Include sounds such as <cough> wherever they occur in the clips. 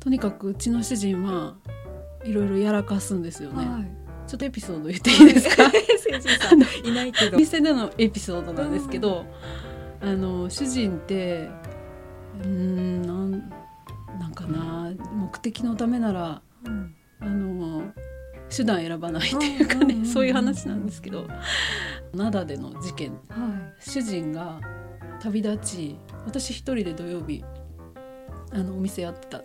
とにかくうちの主人はいろいろやらかすんですよね、はい。ちょっとエピソード言っていいですか？<laughs> いないけど。お店でのエピソードなんですけど、あの主人ってうーんなんなんかな目的のためならうん。あの手段選ばないっていうかね、うんそういう話なんですけど灘での事件。は主人が旅立ち私一人で土曜日あのお店やってた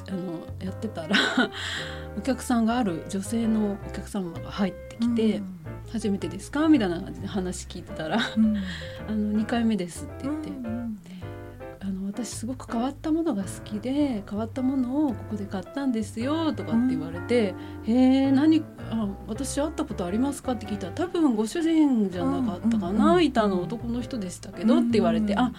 <laughs> あのやってたら <laughs> お客さんがある女性のお客様が入っていきて「初めてですか?」みたいな感じで話聞いてたら「うん。<laughs> あの2回目です」って言って、うんあの私すごく変わったものが好きで変わったものをここで買ったんですよとかって言われて「へえ何あ私会ったことありますか?」って聞いたら多分ご主人じゃなかったかな、うんうんうんいたの男の人でしたけどって言われて「うんあ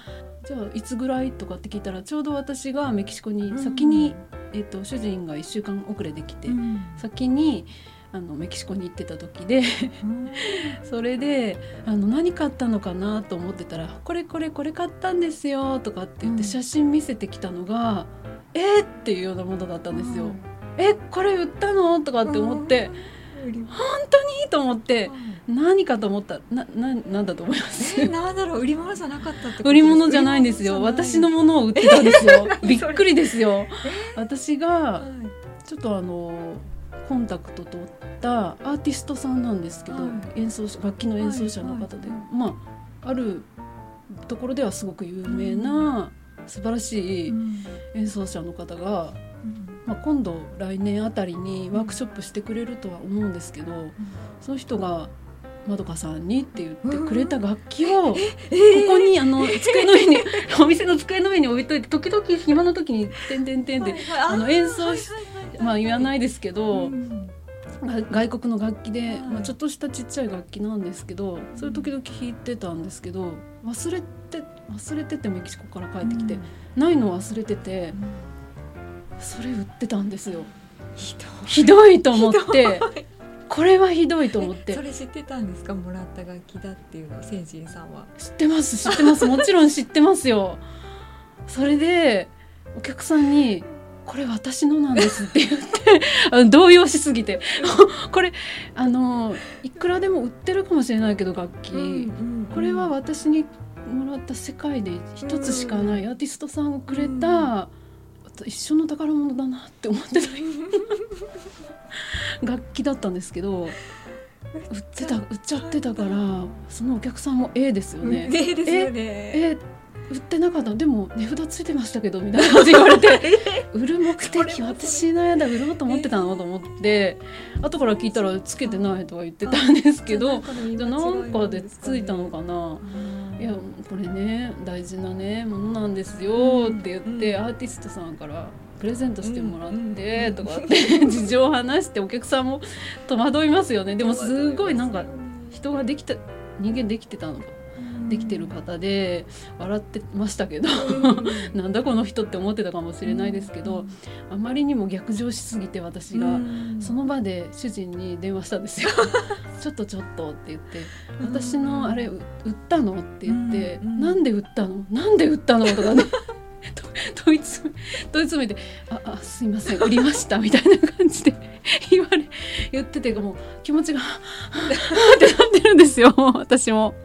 じゃあいつぐらい?」とかって聞いたらちょうど私がメキシコに先に、えっと主人が1週間遅れてきて、うん先にあのメキシコに行ってた時でうん <laughs> それであの何買ったのかなと思ってたら「これこれこれ買ったんですよ」とかって言っうんて写真見せてきたのが「えっ!」っていうようなものだったんですよ。うんえこれ売ったのとかって思って、うん本当にいいと思って何かと思った。なななんだと思います？えなんだろう？売り物じゃなかったって売り物じゃないんですよ。私のものを売ってたんですよ。えびっくりですよ。私がはい。ちょっとあのコンタクト取ったアーティストさんなんですけど、はい。演奏者楽器の演奏者の方で、まああるところではすごく有名な素晴らしいうん。演奏者の方が、うんまあ、今度来年あたりにワークショップしてくれるとは思うんですけど、その人がまどかさんにって言ってくれた楽器をここにあの机の上にお店の机の上に置いといて時々暇な時に「てんてんてん」ってあの演奏しまあ言わないですけど、が外国の楽器で、はいまあ、ちょっとしたちっちゃい楽器なんですけどそれ時々弾いてたんですけど忘れて忘れててメキシコから帰ってきて、ないの忘れててそれ売ってたんですよ。ひどい。と思って。これはひどいと思っそてれ知ってたんですか？もらった楽器だっていうのは先人さんは。知ってます。知ってます。もちろん知ってますよ。それでお客さんに「これ私のなんです」って言ってあの動揺しすぎて。<laughs> これあのいくらでも売ってるかもしれないけど楽器、これは私にもらった世界で一つしかない。アーティストさんがくれた、一緒の宝物だなって思ってた楽器だったんですけど売ってた売っちゃってたからそのお客さんも A ですよね。ねですよねえ売ってなかったでも値札ついてましたけどみたいな感じで言われて <laughs> 売る目的私の間売ろうと思ってたのと思って後から聞いたらつけてないとか言ってたんですけどじゃあなんかでついたのかな。いやこれね大事なねものなんですよって言って、うん。アーティストさんからプレゼントしてもらってうんとかって <laughs> 事情を話してお客さんも戸惑いますよね。でもすごいなんか人ができた人間できてたのかできてる方で笑ってましたけど <laughs> なんだこの人って思ってたかもしれないですけどあまりにも逆上しすぎて私が。その場で主人に電話したんですよ。<laughs> ちょっとちょっとって言って「私のあれう売ったの?」って言って「うんうんなんで売ったの？なんで売ったの?」とかね <laughs> と問い詰め問い詰めて「ああすいません売りました」みたいな感じで言われ言っててもう気持ちが <laughs> ってなってるんですよ。私も。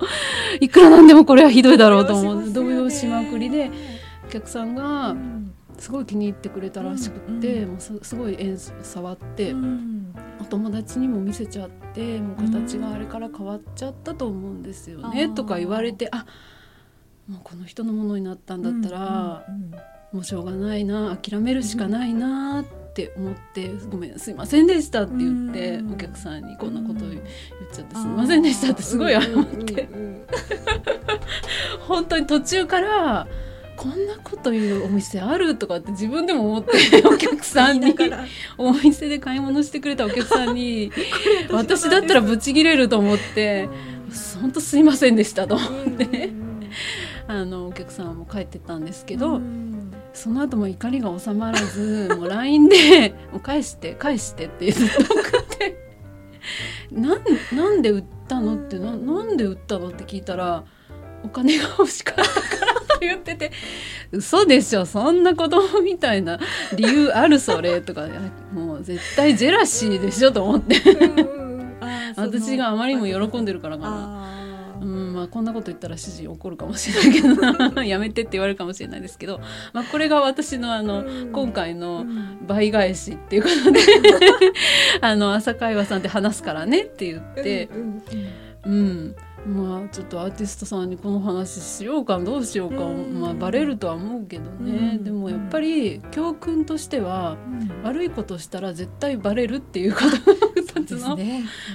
いくらなんでもこれはひどいだろうと思う。動揺しまくりでお客さんがすごい気に入ってくれたらしくって、もうすすごい演奏触って。お友達にも見せちゃってもう形があれから変わっちゃったと思うんですよね、とか言われてあもうこの人のものになったんだったら、もうしょうがないな諦めるしかないなって思って「ごめんすいませんでした」って言って、うん。お客さんにこんなことを言っちゃって「うんすいませんでした」ってすごい謝って、本当に途中から「こんなこと言うお店ある?」とかって自分でも思ってお客さんにお店で買い物してくれたお客さんに <laughs> 私だったらブチギレると思って「本当すいませんでした」と思って。あのお客さんも帰ってったんですけど、その後も怒りが収まらず <laughs> もう LINE で「もう返して返して」ってずっと送って「なんなんで売ったの?」ってな「なんで売ったの?」って聞いたら「お金が欲しかったから」言ってて「嘘でしょそんな子供みたいな理由あるそれ」とかもう絶対ジェラシーでしょと思って私があまりにも喜んでるからかな。うんまあ、こんなこと言ったら主人怒るかもしれないけど <laughs> やめてって言われるかもしれないですけど、まあ、これが私のあの、今回の倍返しっていうことで <laughs> あの朝会話さんで話すからねって言って、うん、まあちょっとアーティストさんにこの話しようかどうしようか、まあ、バレるとは思うけどね、でもやっぱり教訓としては、悪いことしたら絶対バレるっていうことのつの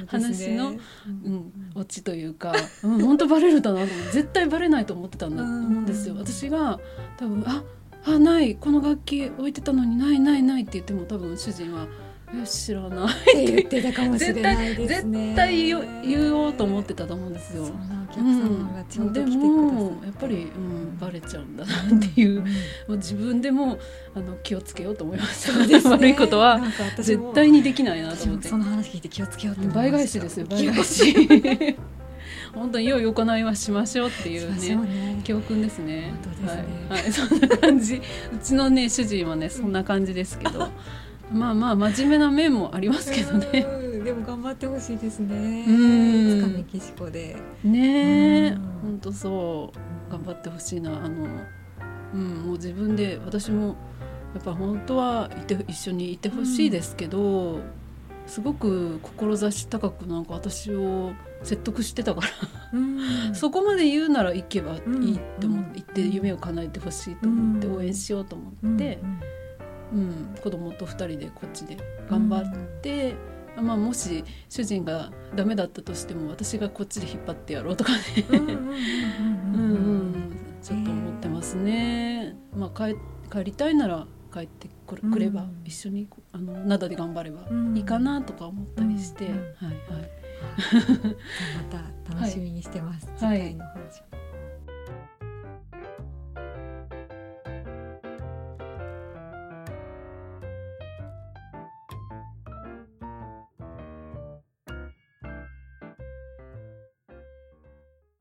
話の、うん、オチというか、うん、本当バレるだなと思って絶対バレないと思ってたんだと思うんですよ。私が多分ああない。この楽器置いてたのにないないないって言っても多分主人は知らないって。言ってたかもしれないですね。絶対言おうと思ってたと思うんですよ。うん、でもやっぱり、うん、バレちゃうんだなっていう、もう自分でもあの気をつけようと思いました、ね、悪いことは。絶対にできないなと思って。その話聞いて気をつけようと倍返しですよ倍返し。<laughs> 本当に良い行いはしましょうっていうね、ね、教訓ですね。すね。はい、はい、そんな感じ。うちのね主人はねそんな感じですけど、<laughs> まあまあ真面目な面もありますけどね。でも頑張ってほしいですね。うん。つかメキシコで。ねえ、本当そう。頑張ってほしいなあの、うん、もう自分で私もやっぱ本当はいて一緒にいてほしいですけど、うん、すごく志高くなんか私を説得してたから、うん、そこまで言うなら行けばいいって思って、行って夢を叶えてほしいと思って応援しようと思って。うんうん、子供と2人でこっちで頑張って、うん、まあ、もし主人がダメだったとしても私がこっちで引っ張ってやろうとかねちょっと思ってますね。まあ、帰帰りたいなら帰ってくれ,、くれば一緒にあの灘で頑張ればいいかなとか思ったりして、はいはい。また楽しみにしてます、はい、次回の話